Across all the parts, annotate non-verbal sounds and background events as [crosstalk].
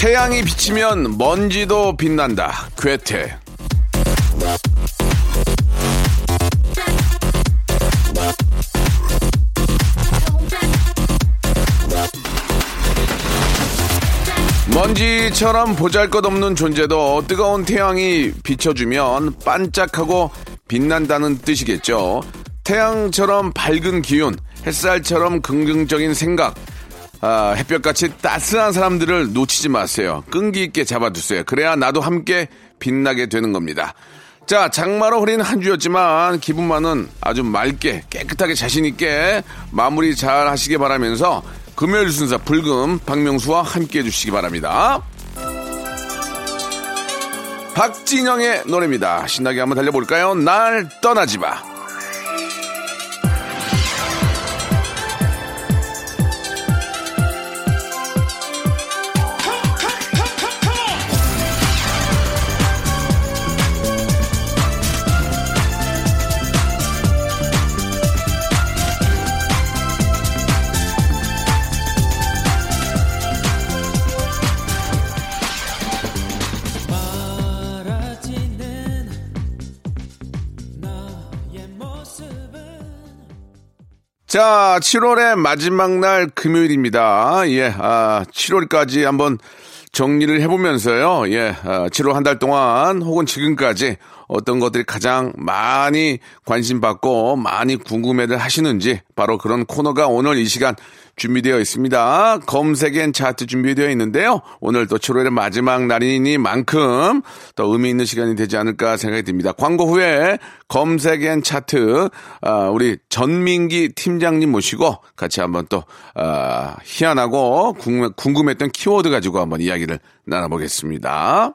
태양이 비치면 먼지도 빛난다 괴테 먼지처럼 보잘것없는 존재도 뜨거운 태양이 비춰주면 반짝하고 빛난다는 뜻이겠죠. 태양처럼 밝은 기운, 햇살처럼 긍정적인 생각, 아, 햇볕같이 따스한 사람들을 놓치지 마세요. 끈기 있게 잡아두세요. 그래야 나도 함께 빛나게 되는 겁니다. 자, 장마로 흐린 한 주였지만 기분만은 아주 맑게 깨끗하게 자신 있게 마무리 잘 하시기 바라면서 금요일 순서 불금 박명수와 함께 해주시기 바랍니다. 박진영의 노래입니다. 신나게 한번 달려볼까요? 날 떠나지 마. 자, 7월의 마지막 날 금요일입니다. 예, 아, 7월까지 한번 정리를 해보면서요. 예, 아, 7월 한 달 동안 혹은 지금까지 어떤 것들이 가장 많이 관심 받고 많이 궁금해들 하시는지 바로 그런 코너가 오늘 이 시간 준비되어 있습니다. 검색엔 차트 준비되어 있는데요. 오늘 또 7월의 마지막 날이니만큼 더 의미 있는 시간이 되지 않을까 생각이 듭니다. 광고 후에 검색엔 차트 아, 우리 전민기 팀장님 모시고 같이 한번 또 아, 희한하고 궁금- 궁금했던 키워드 가지고 한번 이야기를 나눠보겠습니다.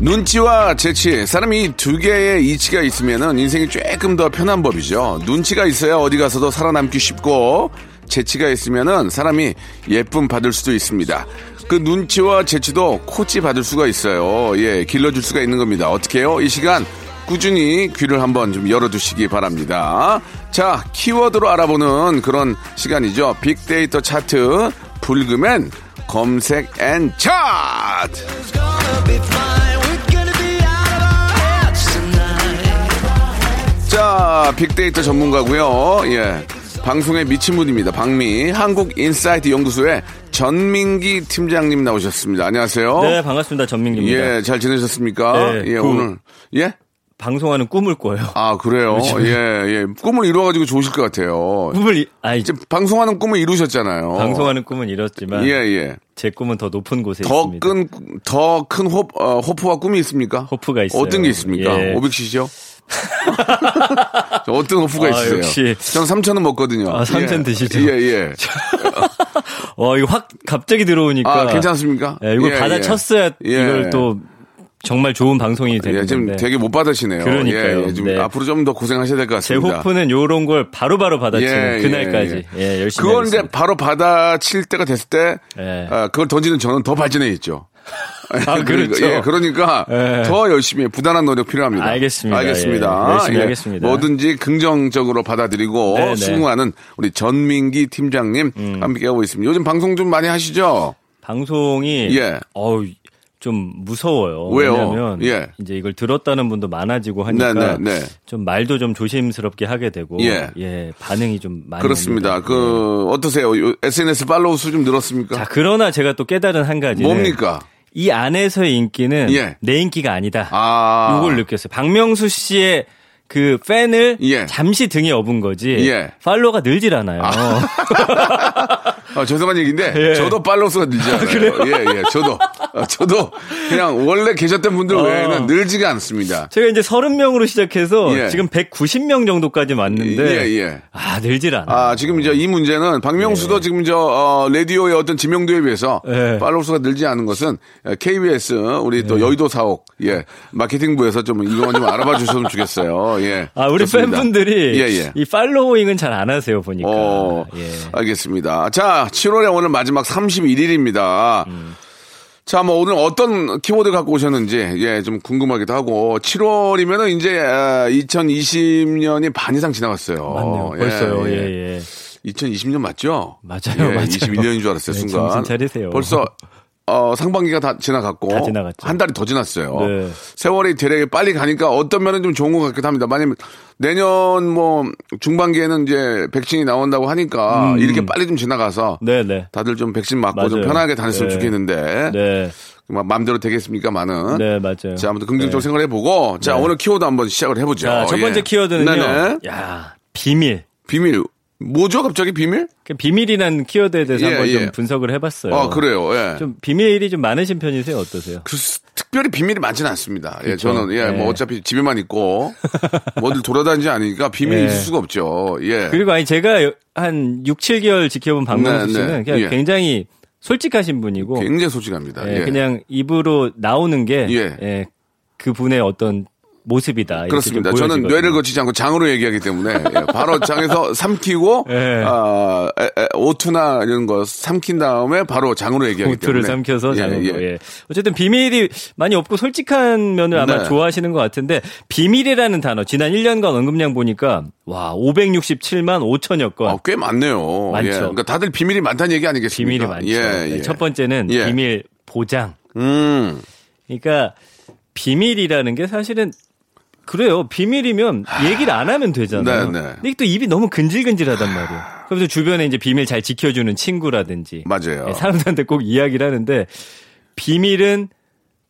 눈치와 재치, 사람이 두 개의 이치가 있으면은 인생이 조금 더 편한 법이죠. 눈치가 있어야 어디 가서도 살아남기 쉽고, 재치가 있으면은 사람이 예쁨 받을 수도 있습니다. 그 눈치와 재치도 코치 받을 수가 있어요. 예, 길러줄 수가 있는 겁니다. 어떻게 해요? 이 시간 꾸준히 귀를 한번 좀 열어두시기 바랍니다. 자, 키워드로 알아보는 그런 시간이죠. 빅데이터 차트, 불금엔 검색 and 차트! 자, 빅데이터 전문가고요. 예. 방송에 미친 분입니다. 방미 한국인사이트 연구소의 전민기 팀장님 나오셨습니다. 안녕하세요. 네, 반갑습니다. 전민기입니다. 예, 잘 지내셨습니까? 네, 예, 그- 오늘 예? 방송하는 꿈을 꿔요. 아, 그래요. [laughs] 요즘에. 예, 예. 꿈을 이루어 가지고 좋으실 것 같아요. 꿈을 이- 아이 이제 방송하는 꿈을 이루셨잖아요. 방송하는 꿈은 이렇지만 예, 예. 제 꿈은 더 높은 곳에 더 있습니다. 큰, 더큰 호, 어, 호프와 꿈이 있습니까? 호프가 있어요. 어떤 게 있습니까? 예. 500cc요? 어떤 호프가 아, 있으세요? 역시. 전 3천은 먹거든요. 아, 3,000 예. 드시죠? 예, 예. 와, [laughs] 이거 확 갑자기 들어오니까 아, 괜찮습니까? 예, 이걸 예, 받아쳤어야 예. 이걸 또 정말 좋은 방송이 되는 예, 지금. 되게 못 받으시네요. 그러니까요. 예, 예, 좀 네. 앞으로 좀 더 고생하셔야 될것제 같습니다. 호프는 요런 걸 바로바로 받아치는 예, 그날까지 예, 예, 열심히 그걸 이제. 바로 받아칠 때가 됐을 때, 예. 아, 그걸 던지는 저는 더 발전해 있죠. 아, [laughs] 그렇죠. 예, 그러니까 예. 더 열심히 부단한 노력 필요합니다. 알겠습니다. 알겠습니다. 예, 열심히 하겠습니다. 뭐든지 긍정적으로 받아들이고 네, 네. 수긍하는 우리 전민기 팀장님 음. 함께 하고 있습니다. 요즘 방송 좀 많이 하시죠? 방송이 예. 어우 좀 무서워요. 왜요? 왜냐하면 예. 이제 이걸 들었다는 분도 많아지고 하니까 네, 네, 네. 좀 말도 좀 조심스럽게 하게 되고 예. 반응이 좀 많이 그렇습니다. 옵니다. 그 어떠세요? 요 SNS 팔로우 수 좀 늘었습니까? 자 그러나 제가 또 깨달은 한 가지는 뭡니까? 이 안에서의 인기는 예. 내 인기가 아니다. 아. 요걸 느꼈어요. 박명수 씨의 그 팬을 예. 잠시 등에 업은 거지 예. 팔로워가 늘질 않아요. 아, [laughs] 죄송한 얘기인데 예. 저도 팔로우수가 늘지 않아요. 예, 예. 저도 아, 저도 그냥 원래 계셨던 분들 어. 외에는 늘지가 않습니다. 제가 이제 30명으로 시작해서 예. 지금 190명 정도까지 왔는데 예, 예. 아 늘질 않아. 아, 지금 이제 이 문제는 박명수도 지금 저, 어, 라디오의 어떤 지명도에 비해서 예. 팔로우수가 늘지 않은 것은 KBS, 우리 또 여의도 사옥, 예, 마케팅부에서 좀 이거만 좀 알아봐 주셨으면 좋겠어요. 예. 아, 우리 좋습니다. 팬분들이 예, 예. 이 팔로잉은 잘 안 하세요, 보니까. 어, 예. 알겠습니다. 자, 7월에 오늘 마지막 31일입니다. 음. 자, 뭐 오늘 어떤 키워드 갖고 오셨는지 예, 좀 궁금하기도 하고 7월이면은 이제 2020년이 반 이상 지나갔어요. 맞네요. 벌써요. 예, 예. 2020년 맞죠? 맞아요, 예, 맞아요. 21년인 줄 알았어요, 네, 순간. 정신 차리세요. 벌써 어, 상반기가 다 지나갔고 다 지나갔죠. 한 달이 더 지났어요. 네. 세월이 되게 빨리 가니까 어떤 면은 좀 좋은 것 같기도 합니다. 만약 내년 뭐 중반기에는 이제 백신이 나온다고 하니까 이렇게 빨리 좀 지나가서 음. 네, 네. 다들 좀 백신 맞고 좀 맞아요. 편하게 다녔으면 네. 좋겠는데 네. 막 마음대로 되겠습니까, 많은. 네, 맞아요. 자, 아무튼 긍정적으로 생각을 해보고 자, 오늘 키워드 한번 시작을 해보죠. 자, 첫 번째 예. 키워드는요. 네네. 야, 비밀. 비밀. 뭐죠, 갑자기 비밀? 그 비밀이라는 키워드에 대해서 예, 한번 예. 좀 분석을 해봤어요. 아, 그래요, 예. 좀 비밀이 좀 많으신 편이세요? 어떠세요? 그 스- 특별히 비밀이 많지는 않습니다. 예, 그쵸. 저는 예, 예. 뭐 어차피 집에만 있고 뭐 어딜 돌아다니지 않으니까 비밀이 예. 있을 수가 없죠. 예. 그리고 아니 제가 한 6, 7개월 지켜본 박명수 네, 씨는 네. 그냥 예. 굉장히 솔직하신 분이고 굉장히 솔직합니다. 예, 예. 그냥 입으로 나오는 게 예. 예, 그분의 어떤 모습이다. 그렇습니다. 좀 저는. 뇌를 거치지 않고 장으로 얘기하기 때문에 예, 바로 장에서 [laughs] 삼키고 예. 아, 에, 에, 오투나 이런 거 삼킨 다음에 바로 장으로 얘기하기 오투를 때문에 삼켜서 예, 거. 예. 예. 어쨌든 비밀이 많이 없고 솔직한 면을 아마 네. 좋아하시는 것 같은데 비밀이라는 단어 지난 1년간 언급량 보니까 와 567만 5천여 건 아, 꽤 많네요. 많죠. 예. 그러니까 다들 비밀이 많다는 얘기 아니겠습니까? 비밀이 많죠. 예, 네, 예. 첫 번째는 예. 비밀 보장. 음. 그러니까 비밀이라는 게 사실은 그래요. 비밀이면 얘기를 안 하면 되잖아요. 네, 네. 근데 또 입이 너무 근질근질하단 말이에요. 그래서 주변에 이제 비밀 잘 지켜주는 친구라든지 맞아요. 네, 사람들한테 꼭 이야기를 하는데 비밀은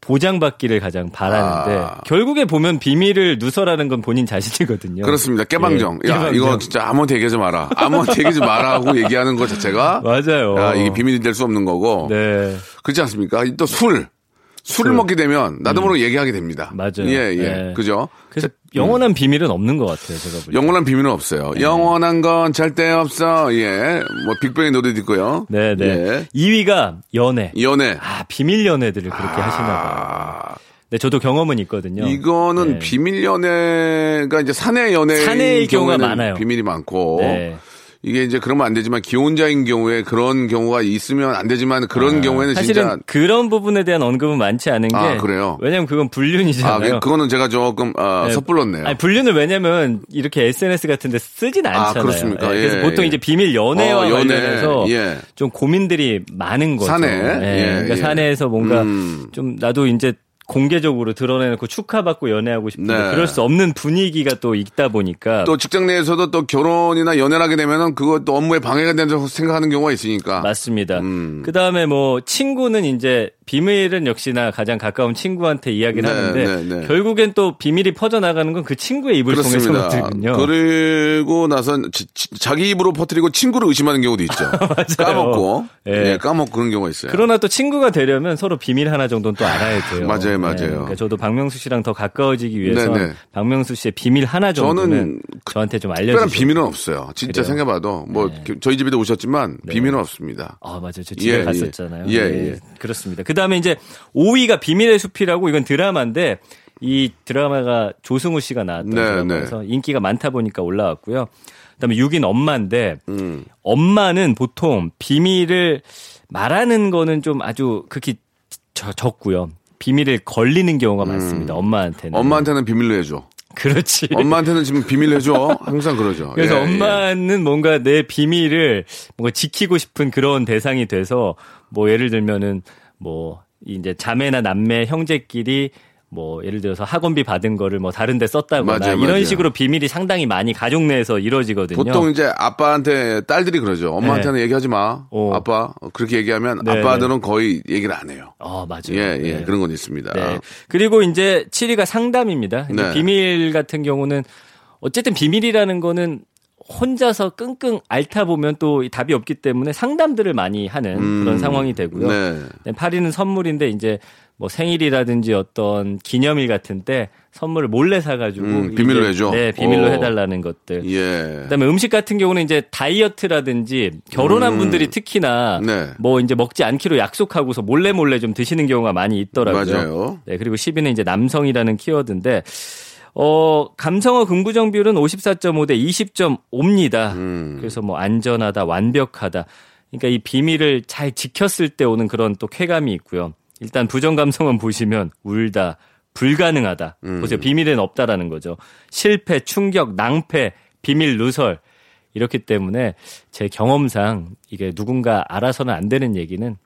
보장받기를 가장 바라는데 아. 결국에 보면 비밀을 누설하는 건 본인 자신이거든요. 그렇습니다. 깨방정. 예, 야, 깨방정. 이거 진짜 아무한테 얘기하지 마라. 아무한테 얘기하지 [laughs] 마라 하고 얘기하는 것 자체가 맞아요. 아, 이게 비밀이 될 수 없는 거고. 네. 그렇지 않습니까? 또 술. 술을 술. 먹게 되면 나도 모르게 얘기하게 됩니다. 음. 맞아요. 예, 예. 네. 그죠? 그래서 영원한 비밀은 없는 것 같아요. 제가 볼 때. 영원한 비밀은 없어요. 네. 영원한 건 절대 없어. 예. 뭐 빅뱅의 노래도 있고요. 네, 네. 예. 2위가 연애. 연애. 아, 비밀 연애들을 그렇게 하시나 봐요. 아, 네, 저도 경험은 있거든요. 이거는 네. 비밀 연애가 이제 사내 연애 사내의 경우가 많아요. 비밀이 많고 네. 이게 이제 그러면 안 되지만 기혼자인 경우에 그런 경우가 있으면 안 되지만 그런 경우에는 아, 사실은 진짜 그런 부분에 대한 언급은 많지 않은 게 아, 그래요? 왜냐면 그건 아, 불륜이잖아요. 그- 그거는 제가 조금 아, 네. 섣불렀네요. 아니, 불륜을 왜냐면 이렇게 SNS 같은 데 쓰진 않잖아요. 그렇습니까? 예, 그래서 예, 보통 예. 이제 비밀 연애와 어, 연애. 관련해서 예. 좀 고민들이 많은 거죠. 사내. 예, 예, 그러니까 예. 사내에서 뭔가 음. 좀 나도 이제 공개적으로 드러내놓고 축하받고 연애하고 싶은데 네. 그럴 수 없는 분위기가 또 있다 보니까 또 직장 내에서도 또 결혼이나 연애를 하게 되면은 그것도 업무에 방해가 된다고 생각하는 경우가 있으니까. 맞습니다. 음. 그 다음에 뭐 친구는 이제 비밀은 역시나 가장 가까운 친구한테 이야기를 네, 하는데 네, 네. 결국엔 또 비밀이 퍼져나가는 건 그 친구의 입을 그렇습니다. 통해서 거든요. 그리고 나서 지- 지- 자기 입으로 퍼뜨리고 친구를 의심하는 경우도 있죠. [laughs] 까먹고. 예. 예, 까먹고 그런 경우가 있어요. 그러나 또 친구가 되려면 서로 비밀 하나 정도는 또 알아야 돼요. 맞아요, 맞아요. 그러니까 저도 박명수 씨랑 더 가까워지기 위해서 네, 네. 박명수 씨의 비밀 하나 정도는 저는 저한테 좀 특별한 알려주세요. 비밀은 없어요. 진짜 그래요? 네. 생각해봐도 뭐 저희 집에도 오셨지만 비밀은 없습니다. 아, 맞아요. 저 집에 예, 예. 갔었잖아요. 예, 네, 예. 그렇습니다. 그 다음 에 이제 5위가 비밀의 숲이라고 이건 드라마인데 이 드라마가 조승우 씨가 나왔던 네, 드라마에서 인기가 많다 보니까 올라왔고요. 그다음에 6위는 엄마인데 음. 엄마는 보통 비밀을 말하는 거는 좀 아주 극히 저- 적고요. 비밀을 걸리는 경우가 많습니다. 엄마한테는. 음. 엄마한테는 비밀로 해줘. 그렇지. 엄마한테는 지금 비밀로 해줘. [laughs] 항상 그러죠. 그래서 예, 예. 엄마는 뭔가 내 비밀을 뭔가 지키고 싶은 그런 대상이 돼서 뭐 예를 들면은 뭐 이제 자매나 남매 형제끼리 뭐 예를 들어서 학원비 받은 거를 뭐 다른 데 썼다거나 맞아요, 이런 맞아요. 식으로 비밀이 상당히 많이 가족 내에서 이루어지거든요. 보통 이제 아빠한테 딸들이 그러죠. 엄마한테는 얘기하지 마. 어. 아빠 그렇게 얘기하면 네, 아빠들은 거의 얘기를 안 해요. 어, 맞아요. 예, 예, 네. 그런 건 있습니다. 네. 그리고 이제 7위가 상담입니다. 네. 비밀 같은 경우는 어쨌든 비밀이라는 거는 혼자서 끙끙 앓다 보면 또이 답이 없기 때문에 상담들을 많이 하는 그런 상황이 되고요. 네. 네, 8위는 선물인데 이제 뭐 생일이라든지 어떤 기념일 같은 때 선물을 몰래 사가지고 음, 비밀로 해줘? 네, 비밀로 오. 해달라는 것들. 예. 그다음에 음식 같은 경우는 이제 다이어트라든지 결혼한 분들이 특히나 음. 네. 뭐 이제 먹지 않기로 약속하고서 몰래 몰래 좀 드시는 경우가 많이 있더라고요. 맞아요. 네, 그리고 10위는 이제 남성이라는 키워드인데 어, 감성어 긍부정 비율은 54.5 대 20.5입니다. 음. 그래서 뭐 안전하다, 완벽하다. 그러니까 이 비밀을 잘 지켰을 때 오는 그런 또 쾌감이 있고요. 일단 부정 감성은 보시면 울다, 불가능하다. 음. 보세요. 비밀엔 없다라는 거죠. 실패, 충격, 낭패, 비밀 누설. 이렇기 때문에 제 경험상 이게 누군가 알아서는 안 되는 얘기는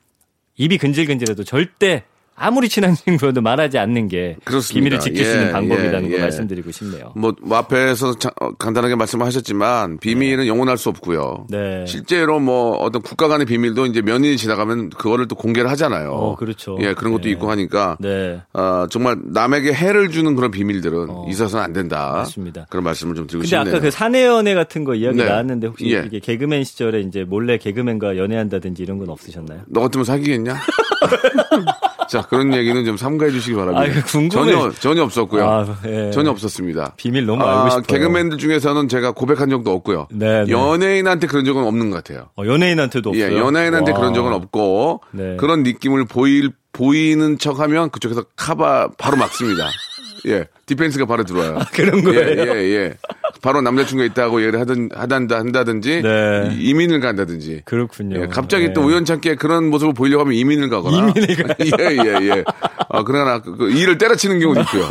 입이 근질근질해도 절대 아무리 친한 친구여도 말하지 않는 게 그렇습니다. 비밀을 지킬 수 예, 있는 방법이라는 예, 걸 예. 말씀드리고 싶네요. 뭐, 뭐 앞에서 자- 어, 간단하게 말씀하셨지만 비밀은 영원할 수 없고요. 네. 실제로 뭐 어떤 국가 간의 비밀도 이제 몇 년이 지나가면 그거를 또 공개를 하잖아요. 어, 그렇죠. 예, 그런 것도 네. 있고 하니까 네. 어, 정말 남에게 해를 주는 그런 비밀들은 있어서는 안 된다. 맞습니다. 그런 말씀을 좀 드리고 근데 싶네요. 아까 그 사내 연애 같은 거 이야기 네. 나왔는데 혹시 예. 이게 개그맨 시절에 이제 몰래 개그맨과 연애한다든지 이런 건 없으셨나요? 너 같으면 사귀겠냐? [laughs] 자, 그런 얘기는 좀 삼가해 주시기 바랍니다. 아, 궁금해. 전혀, 전혀 없었고요. 아, 예. 전혀 없었습니다. 비밀 너무 알고 싶어요. 개그맨들 중에서는 제가 고백한 적도 없고요. 네, 네. 연예인한테 그런 적은 없는 것 같아요. 어, 연예인한테도 없어요. 예, 연예인한테 와. 그런 적은 없고 네. 그런 느낌을 보일 보이는 척하면 그쪽에서 카바 바로 막습니다. [laughs] 예, 디펜스가 바로 들어와요. 아, 그런 거예요? 예, 예, 예. 바로 남자친구가 있다고 얘기를 하든 하단다 한다든지 네. 이- 이민을 간다든지. 그렇군요. 예, 갑자기 네. 또 우연찮게 그런 모습을 보이려고 하면 이민을 가거나. 이민을 [laughs] 가요? 예, 예, 예. 아, 그러나 그, 그 일을 때려치는 경우도 있고요.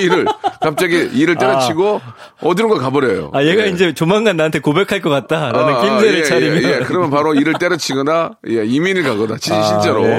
일을 갑자기 일을 때려치고 어디론가 가버려요. 아, 얘가 예. 이제 조만간 나한테 고백할 것 같다라는 아, 낌새를 예, 차리면. 예, 예. 그러면 바로 일을 때려치거나 예, 이민을 가거나 진- 아, 실제로 예,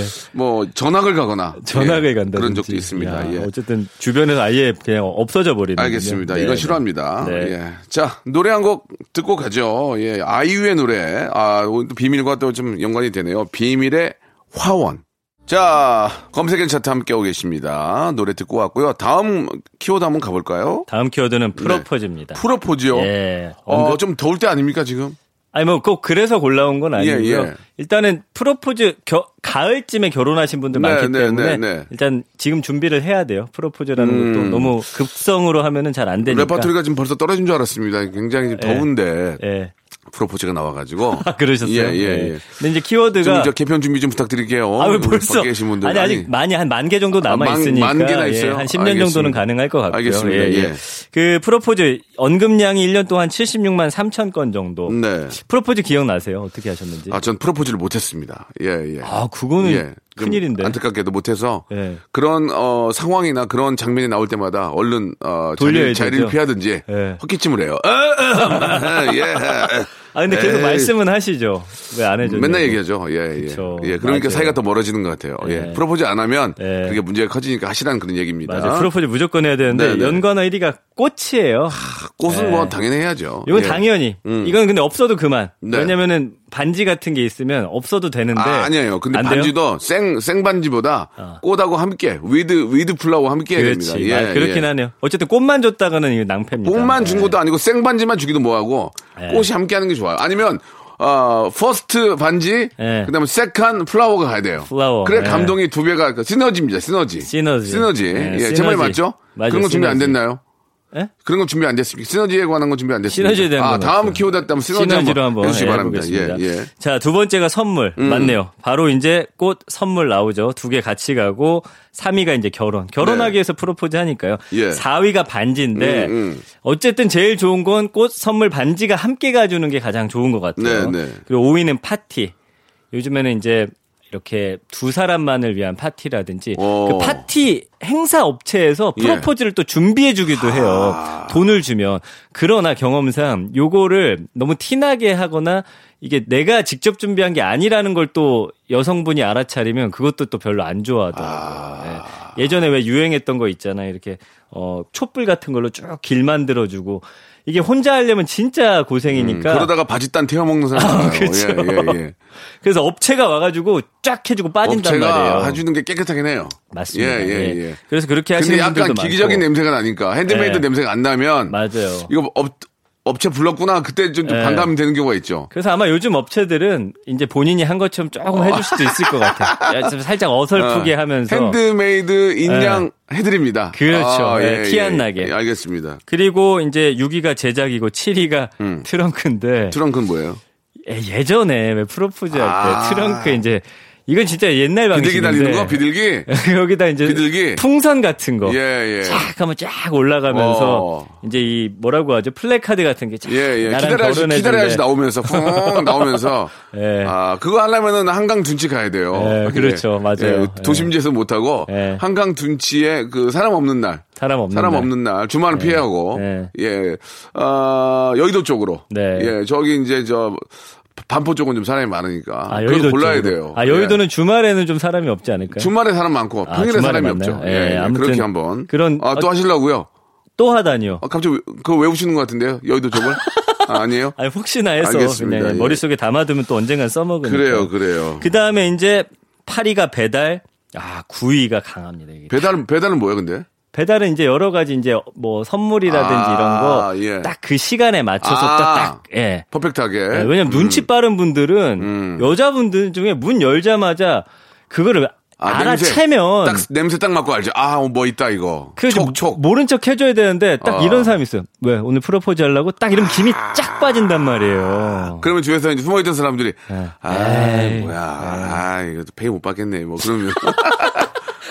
예. 뭐 전학을 가거나 전학을 예, 간다. 그런 적도 있습니다. 예. 어쨌든 주변에서 아예 그냥 없어져 버리는. 알겠습니다. 이건 싫어합니다. 네. 예. 자, 노래 한 곡 듣고 가죠. 예. 아이유의 노래. 아, 오늘 비밀과 또 좀 연관이 되네요. 비밀의 화원. 자, 검색엔 차트 함께 오고 계십니다. 노래 듣고 왔고요. 다음 키워드 한번 가볼까요? 다음 키워드는 프로포즈입니다. 프로포즈요. 예. 어, 언급- 좀 더울 때 아닙니까, 지금? 아니 뭐 꼭 그래서 골라온 건 아니고요. 예, 예. 일단은 프로포즈 겨- 가을쯤에 결혼하신 분들 네, 많기 네, 때문에 네, 네. 일단 지금 준비를 해야 돼요. 프로포즈라는 것도 너무 급성으로 하면은 잘 안 되니까. 레파토리가 지금 벌써 떨어진 줄 알았습니다. 굉장히 좀 예. 더운데 예. 프로포즈가 나와가지고. [laughs] 아, 그러셨어요. 예, 예, 예. 근데 이제 키워드가 좀저 개편 준비 좀 부탁드릴게요. 아, 왜 벌써? 밖에 계신 분들 아니, 아직 많이, 한 만 개 정도 남아 아, 만- 있으니까. 만 개나 있어요? 예, 한 10년 알겠습니다. 정도는 가능할 것 같고요. 알겠습니다. 예. 그 프로포즈 언급량이 1년 동안 76만 3천 건 정도. 네. 프로포즈 기억나세요? 어떻게 하셨는지? 아, 전 프로포즈를 못했습니다. 예, 예. 아, 그거는 예. 좀 큰일인데. 안타깝게도 못해서 예. 그런 어, 상황이나 그런 장면이 나올 때마다 얼른 어, 자리, 자리를. 피하든지 예. 헛기침을 해요. [laughs] 예. 아, 근데 계속 에이. 말씀은 하시죠. 왜 안 해줬냐고. 맨날 얘기하죠. 예, 예. 그쵸. 예, 그러니까 맞아요. 사이가 더 멀어지는 것 같아요. 예. 예. 프로포즈 안 하면 예. 그게 문제가 커지니까 하시라는 그런 얘기입니다. 맞아요. 프로포즈 무조건 해야 되는데 네, 네. 연관어 1위가 꽃이에요. 꽃은 예. 뭐 당연히 해야죠. 이건 예. 당연히. 음. 이건 근데 없어도 그만. 네. 왜냐면은 반지 같은 게 있으면 없어도 되는데. 아, 아니에요. 근데? 반지도 생, 생반지보다 어. 꽃하고 함께, with, with flower 함께 해야 그렇지. 됩니다. 아, 그렇긴 하네요. 어쨌든 꽃만 줬다가는 이거 낭패입니다. 꽃만 준 예. 것도 아니고 생반지만 주기도 뭐하고 예. 꽃이 함께 하는 게 좋아요. 아니면 어 first 반지 예. 그 다음에 second flower가 가야 돼요. flower. 그래 예. 감동이 두 배가 그 시너지입니다. 시너지. 시너지. 시너지. 예, 예, 제 말이. 맞죠? 맞아요, 그런 거 준비 안. 됐나요? 예? 그런 건 준비 안 됐습니까? 시너지에 관한 건 준비 안 됐습니까? 시너지에 대한 아, 건 다음. 키워드 했다면 시너지 시너지로 한번 한번 해주시기 바랍니다. 해보겠습니다. 예, 예. 자, 두 번째가 선물. 맞네요. 바로 이제 꽃 선물 나오죠. 두 개 같이 가고 3위가 이제 결혼. 결혼하기 네. 위해서 프로포즈 하니까요. 예. 4위가 반지인데 음, 음. 어쨌든 제일 좋은 건 꽃 선물 반지가 함께 가주는 게 가장 좋은 것 같아요. 네, 네. 그리고 5위는 파티. 요즘에는 이제 이렇게 두 사람만을 위한 파티라든지 오. 그 파티 행사 업체에서 예. 프로포즈를 또 준비해 주기도 해요. 아. 돈을 주면. 그러나 경험상 요거를 너무 티나게 하거나 이게 내가 직접 준비한 게 아니라는 걸 또 여성분이 알아차리면 그것도 또 별로 안 좋아하더라고요. 예. 예전에 왜 유행했던 거 있잖아요. 이렇게 어 촛불 같은 걸로 쭉 길 만들어 주고 이게 혼자 하려면 진짜 고생이니까 음, 그러다가 바지 단 태워 먹는 사람 많아요. 그렇죠. 예, 예, 예. 그래서 업체가 와가지고 쫙 해주고 빠진단 말이에요. 업체가 해주는 게 깨끗하긴 해요. 맞습니다. 예, 예, 예. 예. 그래서 그렇게 하시는 근데 약간 분들도 기계적인 많고. 냄새가 나니까 핸드메이드 예. 냄새가 안 나면 맞아요. 이거 업, 업체 불렀구나 그때 좀, 좀 예. 반감이 되는 경우가 있죠. 그래서 아마 요즘 업체들은 이제 본인이 한 것처럼 조금 해줄 수도 있을 것 같아요. [laughs] 살짝 어설프게 어, 하면서. 핸드메이드 인양 해드립니다. 그렇죠. 예, 티안 나게. 예, 알겠습니다. 그리고 이제 6위가 제작이고 7위가 음. 트렁크인데 트렁크는 뭐예요? 예, 예전에 왜 프로포즈 할때 아. 트렁크 이제 이건 진짜 옛날 비둘기 방식인데 달리는 거? 비둘기? [laughs] 여기다 이제 비둘기? 풍선 같은 거 예, 예. 쫙 하면 쫙 올라가면서 어. 이제 이 뭐라고 하죠 플래카드 같은 게 쫙 예, 예. 나랑 기다려야지. 기다려야지 나오면서, 쿵 [laughs] 나오면서. 예. 아, 그거 하려면은 한강 둔치 가야 돼요. 예, 그렇죠. 맞아요. 예, 도심지에서 못 하고, 예. 한강 둔치에 그 사람 없는 날. 사람 없는 사람 날. 없는 날, 주말은 피하고, 네. 예, 어, 여의도 쪽으로. 네. 예, 저기 이제 저, 반포 쪽은 좀 사람이 많으니까. 아, 여의도 골라야. 돼요. 아, 여의도는 주말에는 좀 사람이 없지 않을까요? 예. 주말에 사람 많고, 아, 평일에 사람이 많나요? 없죠. 예, 예, 예, 아무튼 그렇게 한번. 그런- 아, 또 어, 하시려고요? 또 하다니요. 아, 갑자기 그거 외우시는 것 같은데요? 여의도 쪽을? 아, 아니에요? [laughs] 아니, 혹시나 해서 알겠습니다. 그냥 예. 머릿속에 담아두면 또 언젠간 써먹으니까. 그래요, 그래요. 그 다음에 이제 8위가 배달, 아, 9위가 강합니다. 이게. 배달은, 배달은 뭐예요, 근데? 배달은 이제 여러 가지 이제 뭐 선물이라든지 아, 이런 거 예. 딱그 시간에 맞춰서 아. 딱, 딱, 예. 퍼펙트하게. 네, 왜냐면 눈치 빠른 분들은 음. 여자분들 중에 문 열자마자 그거를 아, 알아채면 딱 냄새 딱 맡고 알죠. 아, 뭐 있다 이거. 그 촉, 촉. 모른 척 해줘야 되는데 딱 어. 이런 사람이 있어요. 왜 오늘 프로포즈 하려고 딱 이러면 김이 쫙 빠진단 말이에요. 그러면 주위에서 이제 숨어있던 사람들이 네. 아, 에이, 뭐야, 아, 이거 페이 못 받겠네. 뭐 그러면 [laughs]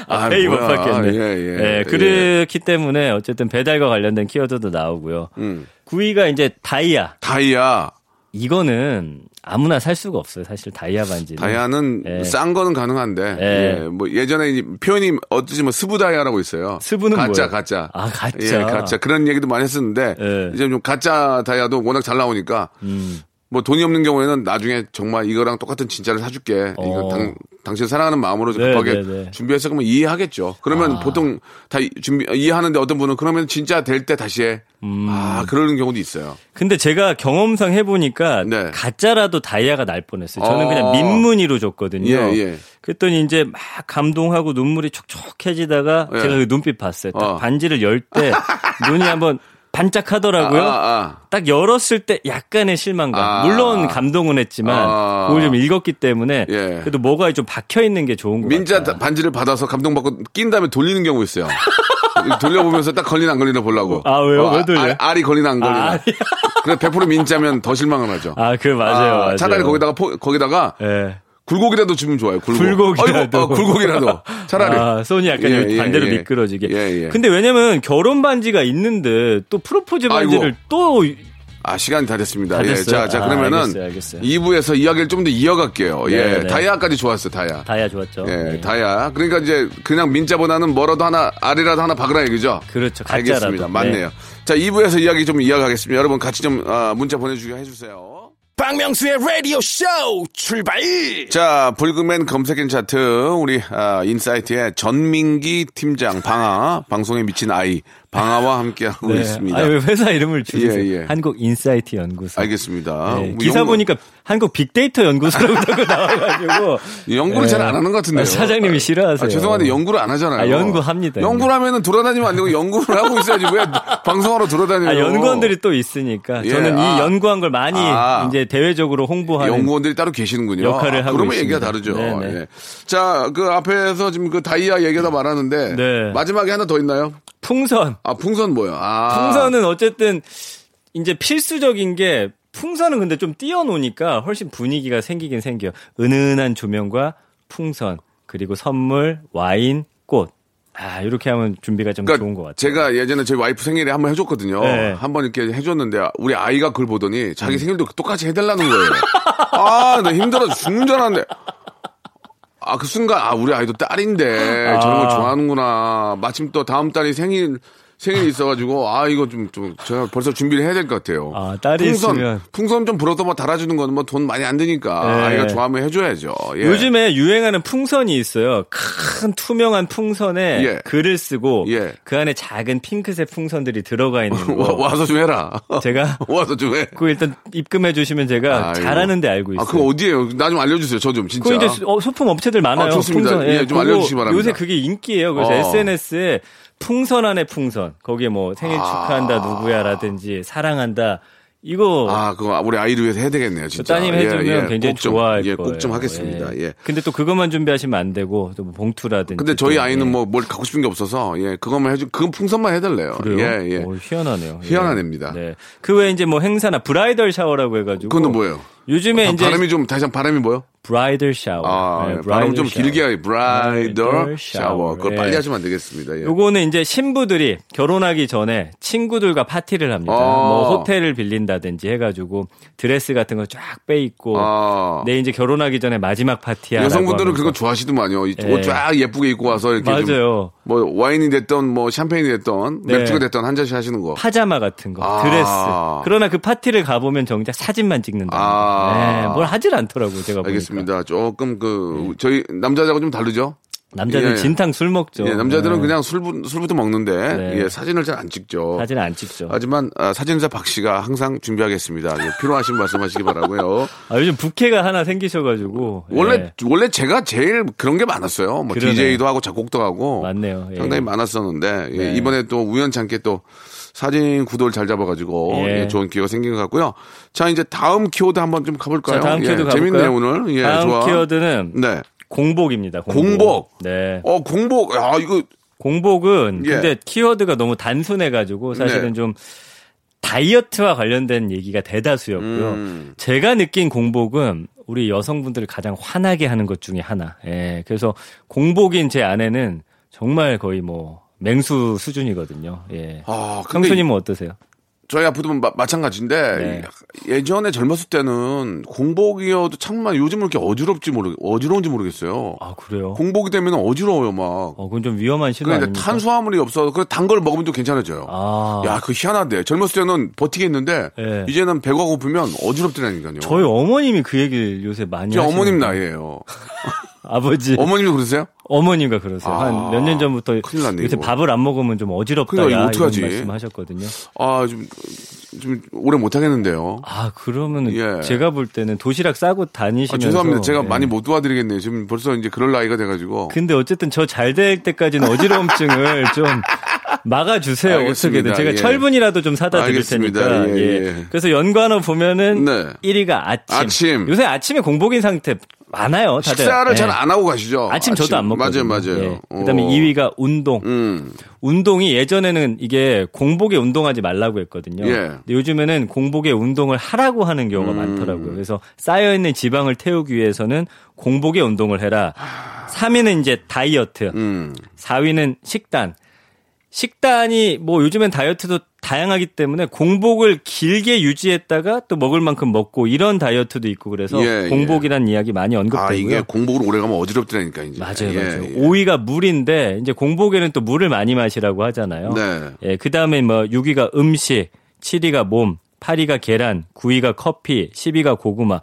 아, 페이 못. 받겠네. 예, 예. 예, 그렇기 때문에 어쨌든 배달과 관련된 키워드도 나오고요. 음. 9위가 이제 다이아. 다이아, 이거는 아무나 살 수가 없어요. 사실 다이아 반지는. 다이아는 예. 싼 거는 가능한데, 예. 예, 뭐 예전에 이 표현이 어쩌지 뭐 스부 다이아라고 있어요. 스부는 가짜, 뭐예요? 가짜. 아, 가짜. 예, 가짜. 그런 얘기도 많이 했었는데, 예. 이제 좀 가짜 다이아도 워낙 잘 나오니까, 음. 뭐 돈이 없는 경우에는 나중에 정말 이거랑 똑같은 진짜를 사줄게. 이거 어. 당, 당신 사랑하는 마음으로 네, 급하게 네, 네. 준비해서 그러면 이해하겠죠. 그러면 보통 다 이- 준비 이해하는데 어떤 분은 그러면 진짜 될 때 다시 해. 음. 아 그러는 경우도 있어요. 근데 제가 경험상 해보니까 네. 가짜라도 다이아가 날 뻔했어요. 저는 어. 그냥 민문이로 줬거든요. 예, 예. 그랬더니 이제 막 감동하고 눈물이 촉촉해지다가 예. 제가 그 눈빛 봤어요. 딱 어. 반지를 열 때 [laughs] 눈이 한번 반짝하더라고요. 아, 아, 딱 열었을 때 약간의 실망감. 아. 물론 감동은 했지만 아. 그걸 좀 읽었기 때문에 예. 그래도 뭐가 좀 박혀 있는 게 좋은 것 민자 같아요. 반지를 받아서 감동받고 낀 다음에 돌리는 경우 있어요. [laughs] 돌려보면서 딱 걸리나 안 걸리나 보려고. 아, 왜요? 왜 돌려요? 알, 알이 걸리나 안 걸리나. 아, 그래 100% 민자면 더 실망을 하죠. 아, 그 맞아요. 아, 맞아요. 차라리 거기다가 포- 거기다가 예. 굴고기라도 주면 좋아요. 굴고기라도. 아이고, 어, 굴고기라도. 차라리. 아, 손이 약간 예, 예, 반대로 예. 미끄러지게. 예, 예. 근데 왜냐면 결혼 반지가 있는데 또 프로포즈 반지를 아이고. 또 아, 시간이 다 됐습니다. 다 예. 자, 자, 아, 그러면은 알겠어요, 알겠어요. 2부에서 이야기를 좀 더 이어갈게요. 예. 네, 네. 다이아까지 좋았어요, 다이아. 다야 좋았죠. 예, 네. 다이아. 그러니까 이제 그냥 민자보다는 뭐라도 하나, 알이라도 하나 박으라 얘기죠? 그렇죠. 가짜라도. 알겠습니다. 맞네요. 자, 2부에서 이야기 좀 이어가겠습니다. 여러분 같이 좀, 아, 문자 보내주게 해주세요. 박명수의 라디오 쇼 출발 자, 불금엔 검색 and 차트, 우리, 아, 인사이트의 전민기 팀장, 방아, 방송에 미친 아이, 방아와 함께 하고 네. 있습니다. 아니, 왜 회사 이름을 주세요? 예, 예. 한국 인사이트 연구소. 알겠습니다. 네, 뭐 기사 연구- 보니까 한국 빅데이터 연구소라고 자꾸 [laughs] 나와가지고 연구를 네. 잘안 하는 것 같은데요. 아, 사장님이 싫어하세요. 아, 죄송한데 연구를 안 하잖아요. 아, 연구합니다, 연구를 하면은 돌아다니면 안 되고 연구를 하고 있어야지 왜 [laughs] 방송하러 돌아다녀요? 아, 연구원들이 또 있으니까 예, 저는 아. 이 연구한 걸 많이 아. 이제 대외적으로 홍보하는 연구원들이 따로 계시는군요. 역할을 아, 하고 그러면 있습니다. 얘기가 다르죠. 네네. 예. 자, 그 앞에서 지금 그 다이아 얘기하다 말하는데 네. 마지막에 하나 더 있나요? 풍선. 아, 풍선 뭐요? 아. 풍선은 어쨌든 이제 필수적인 게 풍선은 근데 좀 띄워놓으니까 훨씬 분위기가 생기긴 생겨요. 은은한 조명과 풍선 그리고 선물, 와인, 꽃. 아 이렇게 하면 준비가 좀 그러니까 좋은 것 같아요. 제가 예전에 저희 와이프 생일에 한번 해줬거든요. 네. 한번 이렇게 해줬는데 우리 아이가 그걸 보더니 자기 생일도 똑같이 해달라는 거예요. [laughs] 아, 나 힘들어 죽는 줄 알았는데. 아, 그 순간, 아, 우리 아이도 딸인데, 저런 걸 좋아하는구나. 마침 또 다음 달이 생일, 생일이 있어가지고, 아, 이거 좀, 좀, 제가 벌써 준비를 해야 될 것 같아요. 아, 딸이 풍선, 있으면. 풍선 좀 불어도 뭐 달아주는 건 뭐 돈 많이 안 드니까, 네. 아이가 좋아하면 해줘야죠. 예. 요즘에 유행하는 풍선이 있어요. 큰 투명한 풍선에 예. 글을 쓰고 예. 그 안에 작은 핑크색 풍선들이 들어가 있는 [laughs] 와, 거. 와 서 좀 해라. 제가 [laughs] 와서 좀 해. 그거 일단 입금해 주시면 제가 아이고. 잘하는데 알고 있어요. 아, 그거 어디에요? 나 좀 알려주세요. 저 좀, 진짜. 그 이제 소품 업체들 많아요. 아, 좋습니다. 풍선. 예, 좀 그거 알려주시기 바랍니다. 요새 그게 인기예요. 그래서 어. SNS에 풍선 안에 풍선. 거기에 뭐 생일 아. 축하한다 누구야라든지 사랑한다. 이거 아, 그거 우리 아이를 위해서 해야 되겠네요, 진짜. 따님 예, 해주면 예. 굉장히 꼭 좀, 좋아할 예, 거예요. 꼭 좀 하겠습니다. 예. 근데 또 그것만 준비하시면 안 되고 또 뭐 봉투라든지. 근데 저희 또, 아이는 예. 뭐뭘 갖고 싶은 게 없어서 예 그것만 해주 그건 풍선만 해달래요. 그래요? 예 예. 오, 희한하네요. 예. 희한한 애입니다. 네. 그 외에 이제 뭐 행사나 bridal shower라고 해가지고. 그건 또 뭐예요? 요즘에 아, 이제 발음이 좀 다시 한번 발음이 뭐요? bridal shower. 아 네, 예, 발음 좀 shower. 길게 하기 bridal bridal shower 그걸 예. 빨리 하시면 안 되겠습니다. 예. 요거는 이제 신부들이 결혼하기 전에 친구들과 파티를 합니다. 아. 뭐 호텔을 빌린다든지 해가지고 드레스 같은 거 쫙 빼입고 아. 내 이제 결혼하기 전에 마지막 파티야. 여성분들은 그거 좋아하시더만요. 예. 옷쫙 예쁘게 입고 와서 이렇게 좀 맞아요. 뭐 와인이 됐던 뭐 샴페인이 됐던 네. 맥주가 됐던 한 잔씩 하시는 거. 파자마 같은 거, 아. 드레스. 그러나 그 파티를 가보면 정작 사진만 찍는다. 아. 네, 뭘 하질 않더라고요, 제가 보니까. 알겠습니다. 조금 그 저희 남자하고 좀 다르죠? 남자들 예. 진탕 술 먹죠. 예, 남자들은 네. 그냥 술부, 술부터 먹는데 네. 예, 사진을 잘 안 찍죠. 사진을 안 찍죠. 하지만 아, 사진사 박 씨가 항상 준비하겠습니다. 예, 필요하신 말씀하시기 바라고요. [laughs] 아, 요즘 부캐가 하나 생기셔가지고. 원래 예, 원래 제가 제일 그런 게 많았어요. 뭐 그러네. DJ도 하고 작곡도 하고 맞네요. 예. 상당히 많았었는데 예, 네. 이번에 또 우연찮게 또 사진 구도를 잘 잡아가지고 예. 예, 좋은 기회가 생긴 것 같고요. 자 이제 다음 키워드 한번 좀 가볼까요? 자, 다음 예, 키워드 가볼까요? 재밌네요 오늘. 예, 다음 좋아. 키워드는 네. 공복입니다. 공복. 공복. 네. 어 공복. 아 이거 공복은 예. 근데 키워드가 너무 단순해가지고 사실은 네. 좀 다이어트와 관련된 얘기가 대다수였고요. 음. 제가 느낀 공복은 우리 여성분들을 가장 화나게 하는 것 중에 하나. 예. 그래서 공복인 제 아내는 정말 거의 뭐 맹수 수준이거든요. 예. 아 형수님은 어떠세요? 저희 아프도 마, 마찬가지인데 네. 예전에 젊었을 때는 공복이어도 참만 요즘은 이렇게 어지럽지 모르 어지러운지 모르겠어요. 아 그래요? 공복이 되면 어지러워요 막. 어, 그건 좀 위험한 그런데 아닙니까? 탄수화물이 없어서 단걸 먹으면 좀 괜찮아져요. 아. 야, 그 희한한데 젊었을 때는 버티겠는데 예. 이제는 배가 고프면 어지럽더라니까요. 저희 어머님이 그 얘기를 요새 많이 제 어머님. 나이에요. [laughs] 아버지 어머님이 그러세요? 어머님과 그러세요. 아, 한몇 년 전부터 큰일 났네, 요새 이거. 밥을 안 먹으면 좀 어지럽다. 그러니까 이거 야, 어떡하지? 이런 말씀하셨거든요. 아, 좀, 좀 오래 못 하겠는데요. 아 그러면 예. 은 제가 볼 때는 도시락 싸고 아, 다니시면서 죄송합니다. 제가 예. 많이 못 도와드리겠네요. 지금 벌써 이제 그럴 나이가 돼 가지고. 근데 어쨌든 저 잘 될 때까지는 어지러움증을 [laughs] 좀 막아주세요. 알겠습니다. 어떻게든 제가 예. 철분이라도 좀 사다 드릴. 테니까. 예, 예. 예. 그래서 연관어 보면은 네. 1위가 아침. 아침. 요새 아침에 공복인 상태 많아요. 다들. 식사를 예. 잘안 하고 가시죠? 아침 저도 안 먹거든요. 맞아요, 맞아요. 예. 그다음에 어. 2위가 운동. 음. 운동이 예전에는 이게 공복에 운동하지 말라고 했거든요. 예. 근데 요즘에는 공복에 운동을 하라고 하는 경우가 음. 많더라고요. 그래서 쌓여 있는 지방을 태우기 위해서는 공복에 운동을 해라. 3위는 이제 다이어트. 음. 4위는 식단. 식단이 뭐 요즘엔 다이어트도 다양하기 때문에 공복을 길게 유지했다가 또 먹을 만큼 먹고 이런 다이어트도 있고 그래서 예, 공복이란 이야기 많이 아, 언급되고요. 이게 공복을 오래 가면 어지럽더라니까, 이제. 맞아요, 예, 맞아요. 예. 5위가 물인데 이제 공복에는 또 물을 많이 마시라고 하잖아요. 네. 예, 그 다음에 뭐 6위가 음식, 7위가 몸, 8위가 계란, 9위가 커피, 10위가 고구마.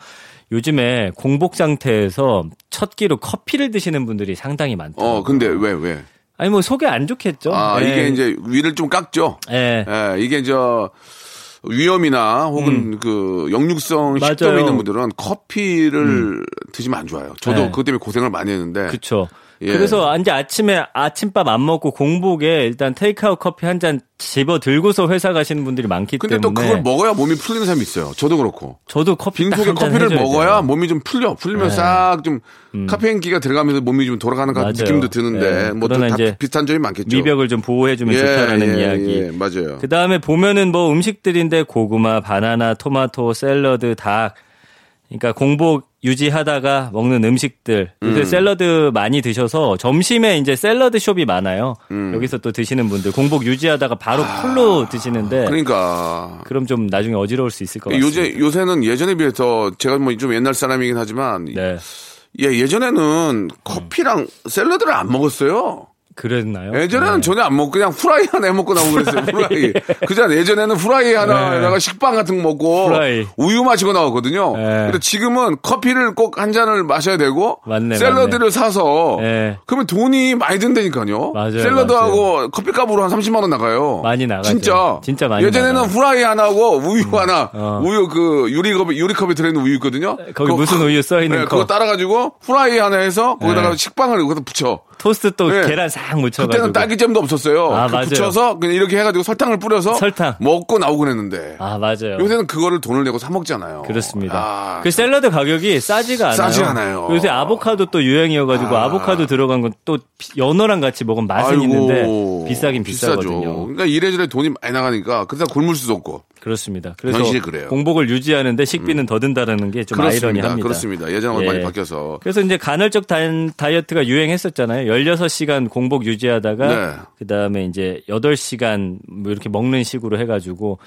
요즘에 공복 상태에서 첫 끼로 커피를 드시는 분들이 상당히 많더라고요. 어, 근데 왜, 왜? 아니 뭐 속이 안 좋겠죠. 아, 예. 이게 이제 위를 좀 깎죠? 예. 예, 이게 저 위염이나 혹은 그 역류성 식도염 음. 맞아요. 있는 분들은 커피를 드시면 안 좋아요. 저도 네. 그것 때문에 고생을 많이 했는데. 그렇죠. 예. 그래서 이제 아침에 아침밥 안 먹고 공복에 일단 테이크아웃 커피 한 잔 집어 들고서 회사 가시는 분들이 많기 근데 때문에 또 그걸 먹어야 몸이 풀리는 사람이 있어요. 저도 그렇고. 저도 커피 딱 빈속에 커피를 먹어야 돼요. 네. 음. 몸이 좀 풀려. 풀리면 싹좀 카페인기가 들어가면서 몸이 좀 돌아가는 것 같은. 느낌도 드는데 예. 뭐 그러나 다 이제 비슷한 점이 많겠죠. 위벽을 좀 보호해주면 예, 좋다라는 예, 이야기. 예, 맞아요. 그 다음에 보면은 뭐 음식들인데 고구마, 바나나, 토마토, 샐러드, 닭. 그러니까 공복 유지하다가 먹는 음식들. 요새 음. 샐러드 많이 드셔서 점심에 이제 샐러드 숍이 많아요. 음. 여기서 또 드시는 분들 공복 유지하다가 바로 풀로 드시는데 그러니까 그럼 좀 나중에 어지러울 수 있을 것 같습니다. 요새 요새는 예전에 비해서 제가 뭐 좀 옛날 사람이긴 하지만 네. 예, 예전에는 커피랑 샐러드를 안 먹었어요. 그랬나요? 예전에는 네. 전혀 안 먹고 그냥 후라이 하나 해 먹고 나오고 그랬어요. 후라이. [laughs] 그전 예전에는 후라이 하나에다가 식빵 같은 거 먹고 네. 후라이. 우유 마시고 나왔거든요. 네. 근데 지금은 커피를 꼭 한 잔을 마셔야 되고 맞네, 샐러드를 사서 네. 그러면 돈이 많이 든다니까요. 맞아요, 샐러드하고 커피값으로 한 30만 원 나가요. 많이 나가죠. 진짜. 진짜 많이 예전에는 나가요. 후라이 하나하고 우유 하나, 어. 우유 그 유리컵 유리컵에 들어 있는 우유 있거든요. 거기 그거 무슨 우유 써 있는 네, 컵. 그거 따라 가지고 후라이 하나 해서 거기다가 네. 식빵을 거기다 붙여. 토스트 또 네. 계란 싹 묻혀가지고. 그때는 딸기잼도 없었어요. 아, 그 맞아요. 붙여서 그냥 이렇게 해가지고 설탕을 뿌려서 설탕. 먹고 나오곤 했는데 아 맞아요. 요새는 그거를 돈을 내고 사 먹잖아요. 그렇습니다. 아, 그 샐러드 가격이 싸지가 않아요. 싸지 않아요. 요새 아보카도 또 유행이어가지고 아. 아. 보카도 들어간 건 또 연어랑 같이 먹으면 맛은 아이고, 있는데 비싸긴 비싸죠. 비싸거든요. 그러니까 이래저래 돈이 많이 나가니까 그러다 굶을 수도 없고. 그렇습니다. 그래서 현실이 그래요. 음. 공복을 유지하는데 식비는 더 든다라는 게 좀. 아이러니합니다. 그렇습니다. 예전하고 예. 많이 바뀌어서. 그래서 이제 간헐적 다이- 다이어트가 유행했었잖아요. 16시간 공복 유지하다가 네. 그다음에 이제 8시간 뭐 이렇게 먹는 식으로 해 가지고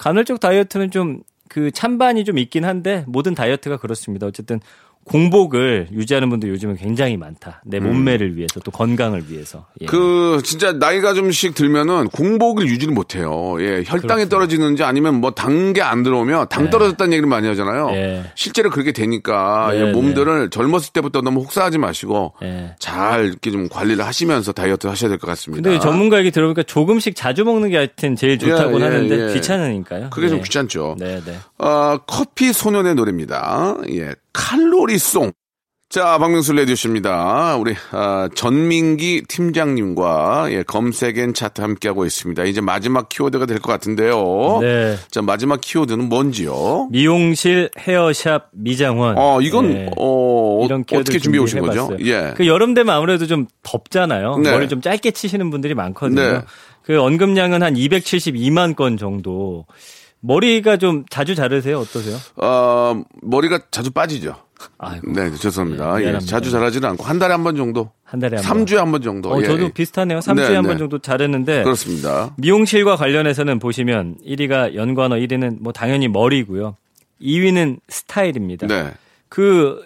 간헐적 다이어트는 좀 그 찬반이 좀 있긴 한데 모든 다이어트가 그렇습니다. 어쨌든 공복을 유지하는 분들 요즘은 굉장히 많다. 내 몸매를 위해서 또 건강을 위해서. 예. 음. 그 진짜 나이가 좀씩 들면은 공복을 유지를 못 해요. 예, 혈당이 그렇죠. 떨어지는지 아니면 뭐단게안 들어오면 당 떨어졌다는 얘기를 많이 하잖아요. 예. 실제로 그렇게 되니까 네, 예, 몸들을 젊었을 때부터 너무 혹사하지 마시고 예. 잘 이렇게 좀 관리를 하시면서 다이어트 하셔야 될 것 같습니다. 근데 전문가 얘기 들어보니까 조금씩 자주 먹는 게 하여튼 제일 좋다고 예, 예, 하는데 예. 귀찮으니까요. 그게 좀 예. 귀찮죠. 네, 네. 어, 커피 소년의 노래입니다. 예, 칼로리송. 자, 박명수 레디오십니다. 우리 아, 전민기 팀장님과 예, 검색엔 차트 함께하고 있습니다. 이제 마지막 키워드가 될 것 같은데요. 네. 자, 마지막 키워드는 뭔지요? 미용실, 헤어샵, 미장원. 어, 이건 네. 어, 이런 어떻게 준비해 오신 거죠? 예. 그 여름 되면 아무래도 좀 덥잖아요. 네. 머리 좀 짧게 치시는 분들이 많거든요. 네. 그 언급량은 한 272만 건 정도. 머리가 좀 자주 자르세요? 어떠세요? 어, 머리가 자주 빠지죠. 아이고. 네, 죄송합니다. 네, 예, 미안합니다. 자주 자라지는 않고 한 달에 한 번 정도. 한 달에 한 번. 3주에 한 번 정도. 어, 예, 저도 예. 비슷하네요. 3주에 네, 한번 네. 정도 자르는데 그렇습니다. 미용실과 관련해서는 보시면 1위가 연관어 1위는 뭐 당연히 머리고요. 2위는 스타일입니다. 네. 그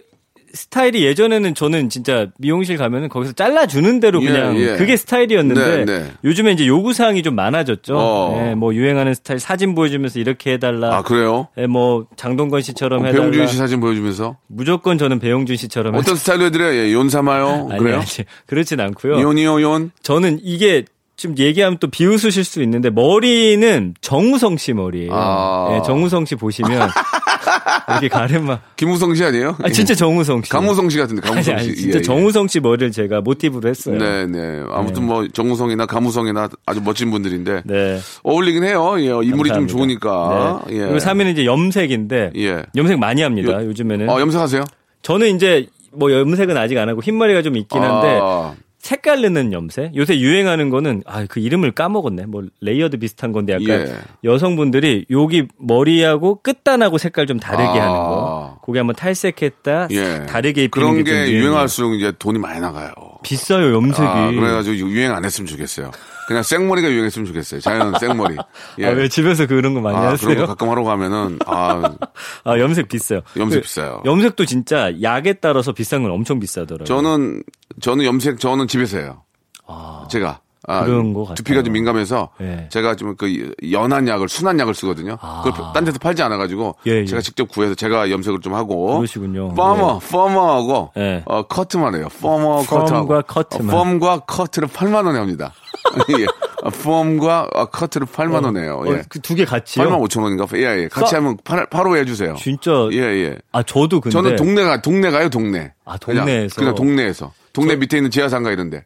스타일이 예전에는 저는 진짜 미용실 가면은 거기서 잘라주는 대로 예, 그냥 예. 그게 네, 스타일이었는데 네. 요즘에 이제 요구 사항이 좀 많아졌죠. 어. 예, 뭐 유행하는 스타일 사진 보여주면서 이렇게 해달라. 아, 그래요? 예, 뭐 장동건 씨처럼 해달라. 배용준 씨 사진 보여주면서 무조건 저는 배용준 씨처럼 어떤 스타일로 해드려요? 예, yon 삼아요? 그래요? 아니, 그렇진 않고요. 이온이요, yon? 저는 이게 좀 얘기하면 또 비웃으실 수 있는데 머리는 정우성 씨 머리예요. 아. 예, 정우성 씨 보시면 [laughs] 이렇게 가르마. 김우성 씨 아니에요? 아 진짜 정우성 씨. 강무성 씨 같은데, 아니, 강무성 아니, 씨. 진짜 예, 예. 정우성 씨 머리를 제가 모티브로 했어요. 네, 네. 아무튼 뭐, 정우성이나 가무성이나 아주 멋진 분들인데. 네. 어울리긴 해요. 예, 인물이 좀 감사합니다. 좋으니까. 네. 예. 그리고 3위는 이제 염색인데 예. 염색 많이 합니다. 요- 요즘에는. 어, 염색하세요? 저는 이제 뭐 염색은 아직 안 하고 흰머리가 좀 있긴 한데 아, 색깔 내는 염색? 요새 유행하는 거는 아 그 이름을 까먹었네. 뭐 레이어드 비슷한 건데 약간 예. 여성분들이 여기 머리하고 끝단하고 색깔 좀 다르게 아. 하는 거. 그게 한번 탈색했다 예. 다르게 입히는 그런 게, 게. 유행할수록 이제 돈이 많이 나가요. 비싸요 염색이. 아, 그래가지고 유행 안 했으면 좋겠어요. 그냥 생머리가 유행했으면 좋겠어요. 자연 생머리. 예. [laughs] 아, 왜 집에서 그런 거 많이 아, 하세요? 그런 거 가끔 하러 가면은, 아, [laughs] 아 염색 비싸요. 염색 그 비싸요. 염색도 진짜 약에 따라서 비싼 건 엄청 비싸더라고요. 저는, 저는 염색, 저는 집에서 해요. 아, 제가. 아, 그런 것 같아요. 두피가 좀 민감해서 예. 제가 좀 그 연한 약을 순한 약을 쓰거든요. 아. 그걸 딴 데서 팔지 않아 가지고 예, 예. 제가 직접 구해서 제가 염색을 좀 하고 그러시군요. 퍼머, 퍼머하고 예. 어, 커트만 해요. 퍼머, 커트하고 펌과 커트만. 어, 펌과 커트를 8만 원에 합니다. [laughs] 예. 어, 펌과 어, 커트를 8만 원에요. 예. 그두 개 같이요? 8만 5천 원인가? 예, 예. 같이 싸- 하면 8, 8호 해주세요. 진짜. 예, 예. 아 저도 근데 저는 동네가, 동네가요, 동네. 아, 그냥, 동네에서? 그냥 동네에서. 동네 밑에 있는 지하상가 이런데.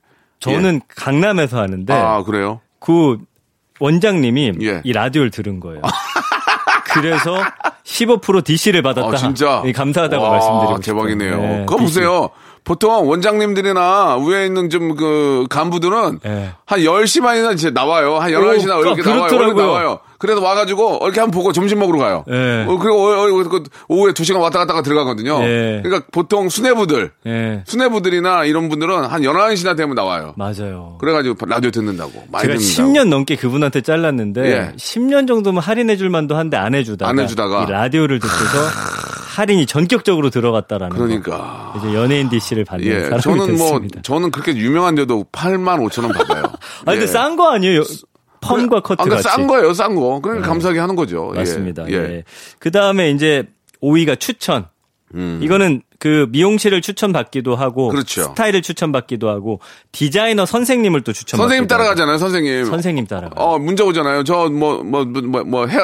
저는 강남에서 하는데 아, 그래요? 그 원장님이 예. 이 라디오를 들은 거예요. 그래서 15% DC를 받았다. 아, 진짜? 예, 감사하다고 와, 말씀드리고. 대박이네요. 네, 그거 DC. 보세요. 보통 원장님들이나 위에 있는 좀 그 간부들은 네. 한 10시만이나 이제 나와요. 한 11시나 오, 이렇게 그- 나와요. 나와요. 그래서 와가지고 이렇게 한번 보고 점심 먹으러 가요. 네. 어, 그리고 어, 어, 그 오후에 2시간 왔다 갔다가 들어가거든요. 네. 그러니까 보통 수뇌부들, 예. 수뇌부들이나 이런 분들은 한 11시나 되면 나와요. 맞아요. 그래가지고 라디오 듣는다고. 많이 제가 듣는다고. 10년 넘게 그분한테 잘랐는데 예. 10년 정도면 할인해 줄 만도 한데 안 해주다가 안 해주다가. 이 라디오를 듣고서 할인이 전격적으로 들어갔다라는 그러니까. 거. 이제 연예인 DC를 받는 예, 사람이 저는 뭐 됐습니다. 저는 그렇게 유명한데도 8만 5천 원 받아요. [laughs] 아 근데 예. 싼거 아니에요? 펌과 커트 아, 그러니까 같이. 싼 거예요, 싼 거. 그러니까 감사하게 하는 거죠. 예. 맞습니다. 예. 예. 그 다음에 이제 5위가 추천. 이거는 그 미용실을 추천받기도 하고 음. 그렇죠. 스타일을 추천받기도 하고 디자이너 선생님을 또 추천받기도 선생님. 따라가잖아요, 선생님. 선생님 따라가. 어, 문자 오잖아요. 저, 뭐, 뭐, 뭐, 뭐, 헤어,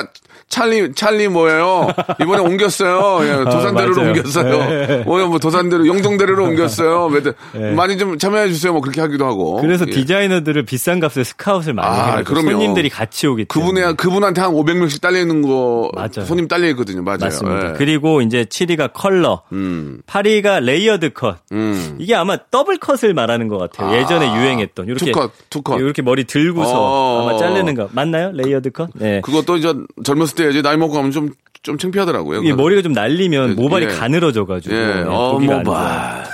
찰리, 찰리 뭐예요? 이번에 옮겼어요. [laughs] 예, 도산대로로 아. 옮겼어요. 오늘 뭐 도산대로, 영종대로로 옮겼어요. [laughs] 매달- 많이 좀 참여해 주세요. 뭐 그렇게 하기도 하고. 그래서 예. 디자이너들을 비싼 값에 스카웃을 많이 아, 그럼요. 손님들이 같이 오기 때문에 그분의, 그분한테 한 500명씩 딸려 있는 거. 맞아요. 손님 딸려 있거든요. 맞아요. 맞습니다. 예. 그리고 이제 7위가 컬러, 음, 8위가 레이어드 컷. 음. 이게 아마 더블 컷을 말하는 것 같아요. 아, 예전에 유행했던 이렇게 투컷, 투컷. 이렇게 머리 들고서 어. 아마 자르는 거 맞나요? 레이어드 컷? 네. 그것도 이제 젊었을 때 이제 나이 먹고 가면 좀, 좀 창피하더라고요. 이게 머리가 좀 날리면 예, 모발이 예. 가늘어져가지고 예, 네, 어, 모발.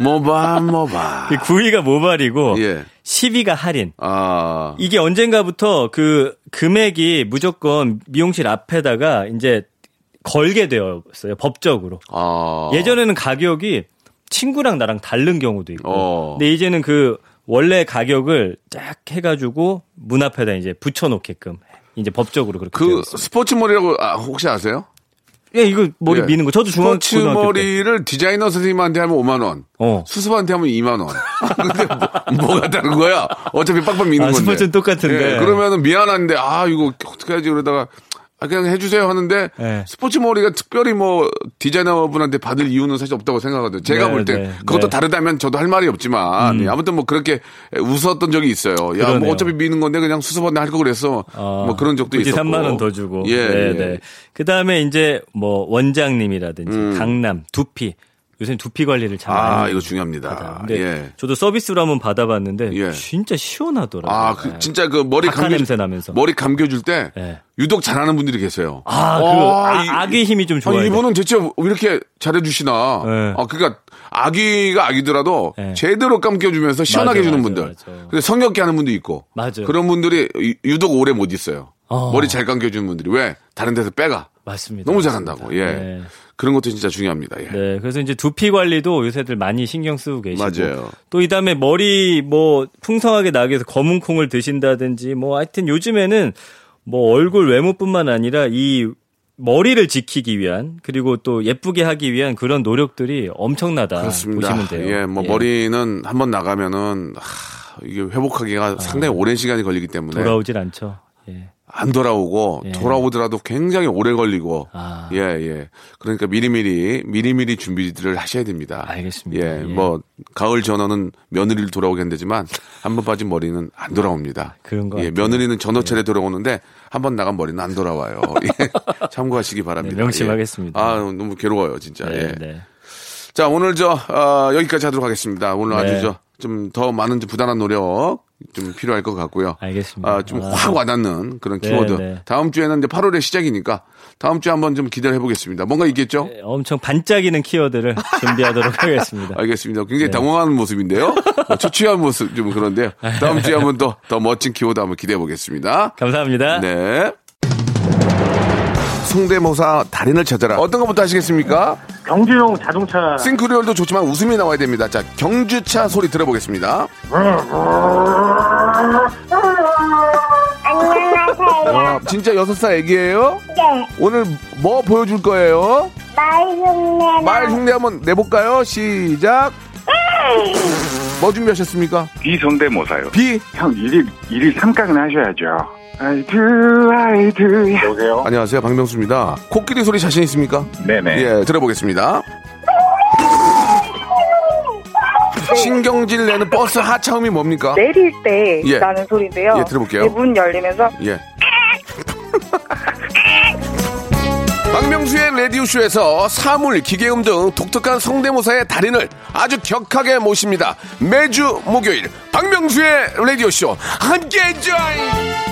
모발, 모발. [laughs] 그 9위가 모발이고 예. 10위가 할인. 아. 이게 언젠가부터 그 금액이 무조건 미용실 앞에다가 이제 걸게 되었어요 법적으로. 아. 예전에는 가격이 친구랑 나랑 다른 경우도 있고. 어. 근데 이제는 그 원래 가격을 쫙 해가지고 문 앞에다 이제 붙여놓게끔 이제 법적으로 그렇게 그 있습니다. 스포츠 머리라고 아, 혹시 아세요? 예, 이거 머리 예. 미는 거 저도 중학 스포츠. 머리를 디자이너 선생님한테 하면 5만 원, 어. 수습한테 하면 2만 원. [laughs] 근데 뭐, 가 다른 거야? 어차피 빡빡 미는 아, 건데. 스포츠는 똑같은데. 예, 그러면은 미안한데 아 이거 어떻게 하지 그러다가 아, 그냥 해주세요 하는데 예. 스포츠 머리가 특별히 뭐 디자이너분한테 받을 이유는 사실 없다고 생각하거든요. 제가 네, 볼때 네, 그것도 네. 다르다면 저도 할 말이 없지만 예, 아무튼 뭐 그렇게 웃었던 적이 있어요. 야. 뭐 어차피 미는 건데 그냥 수습한데 할거 그랬어. 어, 뭐 그런 적도 있었고. 3만 원 더 주고. 예, 네, 예. 네. 그다음에 이제 뭐 원장님이라든지 음. 강남, 두피. 요새 두피 관리를 잘 아, 이거 중요합니다. 받아요. 근데 예. 저도 서비스로 한번 받아봤는데 예. 진짜 시원하더라고요. 아, 그 진짜 그 머리 감겨 냄새 나면서. 머리 감겨줄 때 예. 유독 잘하는 분들이 계세요. 아, 그 아, 이- 아, 악의 힘이 좀 아, 좋아요. 이분은 대체 왜 이렇게 잘해주시나. 네. 아, 그러니까 아기가 아기더라도 네. 제대로 감겨주면서 시원하게 맞아, 해주는 맞아, 분들. 맞아. 근데 성역게 하는 분도 있고. 맞아요. 그런 분들이 유- 유독 오래 못 있어요. 어. 머리 잘 감겨주는 분들이 왜 다른 데서 빼가. 맞습니다. 너무 맞습니다. 잘한다고. 예. 네. 그런 것도 진짜 중요합니다. 예. 네, 그래서 이제 두피 관리도 요새들 많이 신경 쓰고 계시고 맞아요. 또 이 다음에 머리 뭐 풍성하게 나기 위해서 검은 콩을 드신다든지 뭐 하여튼 요즘에는 뭐 얼굴 외모뿐만 아니라 이 머리를 지키기 위한 그리고 또 예쁘게 하기 위한 그런 노력들이 엄청나다 그렇습니다. 보시면 돼요. 예, 뭐 예. 머리는 한번 나가면은 하, 이게 회복하기가 상당히 오랜 시간이 걸리기 때문에 아. 돌아오질 않죠. 예. 안 돌아오고 예. 돌아오더라도 굉장히 오래 걸리고 아. 예, 예. 그러니까 미리미리 미리미리 준비들을 하셔야 됩니다. 알겠습니다. 예, 예. 뭐 가을 전어는 며느리를 돌아오게 한다지만 한 번 빠진 머리는 안 돌아옵니다. 그런 것 예, 같아요. 며느리는 전어철에 돌아오는데 한 번 나간 머리는 안 돌아와요. [laughs] 예. 참고하시기 바랍니다. 네, 명심하겠습니다. 예. 아, 너무 괴로워요, 진짜. 네, 예. 네. 자, 오늘 저, 어, 여기까지 하도록 하겠습니다. 오늘 네. 아주 저, 좀 더 많은 좀 부단한 노력 좀 필요할 것 같고요. 알겠습니다. 아, 좀 아. 확 와닿는 그런 네, 키워드. 네. 다음 주에는 이제 8월의 시작이니까 다음 주에 한번 좀 기대를 해보겠습니다. 뭔가 있겠죠? 네, 엄청 반짝이는 키워드를 준비하도록 [laughs] 하겠습니다. 알겠습니다. 굉장히 네. 당황하는 모습인데요. 뭐 초취한 모습 좀 그런데요. [laughs] 다음 주에 한번 더, 더 멋진 키워드 한번 기대해 보겠습니다. 감사합니다. 네. 성대모사 달인을 찾아라. 어떤 것부터 하시겠습니까? 경주용 자동차 싱크리얼도 좋지만 웃음이 나와야 됩니다. 자, 경주차 소리 들어보겠습니다. 안녕하세요. 와, 진짜 여섯 살 애기예요? 네, 오늘 뭐 보여줄 거예요? 말 흉내 말 흉내 한번 내볼까요? 시작. 뭐 준비하셨습니까? 비 성대모사요. 비. 형 일일 일일 삼각은 하셔야죠. 아이두 아이두. 여보세요? 안녕하세요, 박명수입니다. 코끼리 소리 자신 있습니까? 네네. 예, 들어보겠습니다. 신경질 내는 버스 하차음이 뭡니까? 내릴 때 예. 나는 소리인데요. 예, 들어볼게요. 네, 문 열리면서 예. 박명수의 라디오쇼에서 사물, 기계음 등 독특한 성대모사의 달인을 아주 격하게 모십니다. 매주 목요일 박명수의 라디오쇼 함께 join!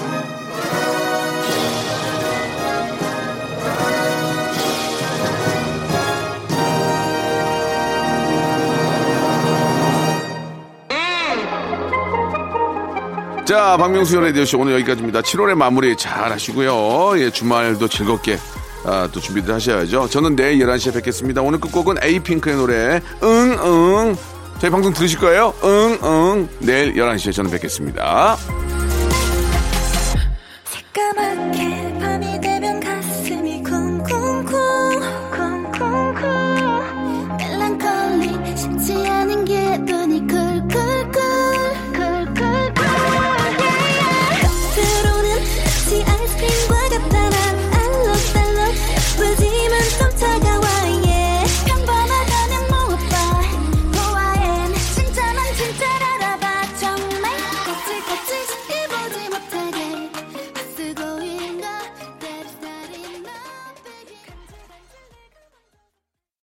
자, 박명수 라디오쇼 오늘 여기까지입니다. 7월의 마무리 잘 하시고요. 예, 주말도 즐겁게 아, 또 준비들 하셔야죠. 저는 내일 11시에 뵙겠습니다. 오늘 끝곡은 에이핑크의 노래 응, 응. 저희 방송 들으실 거예요? 응, 응. 내일 11시에 저는 뵙겠습니다.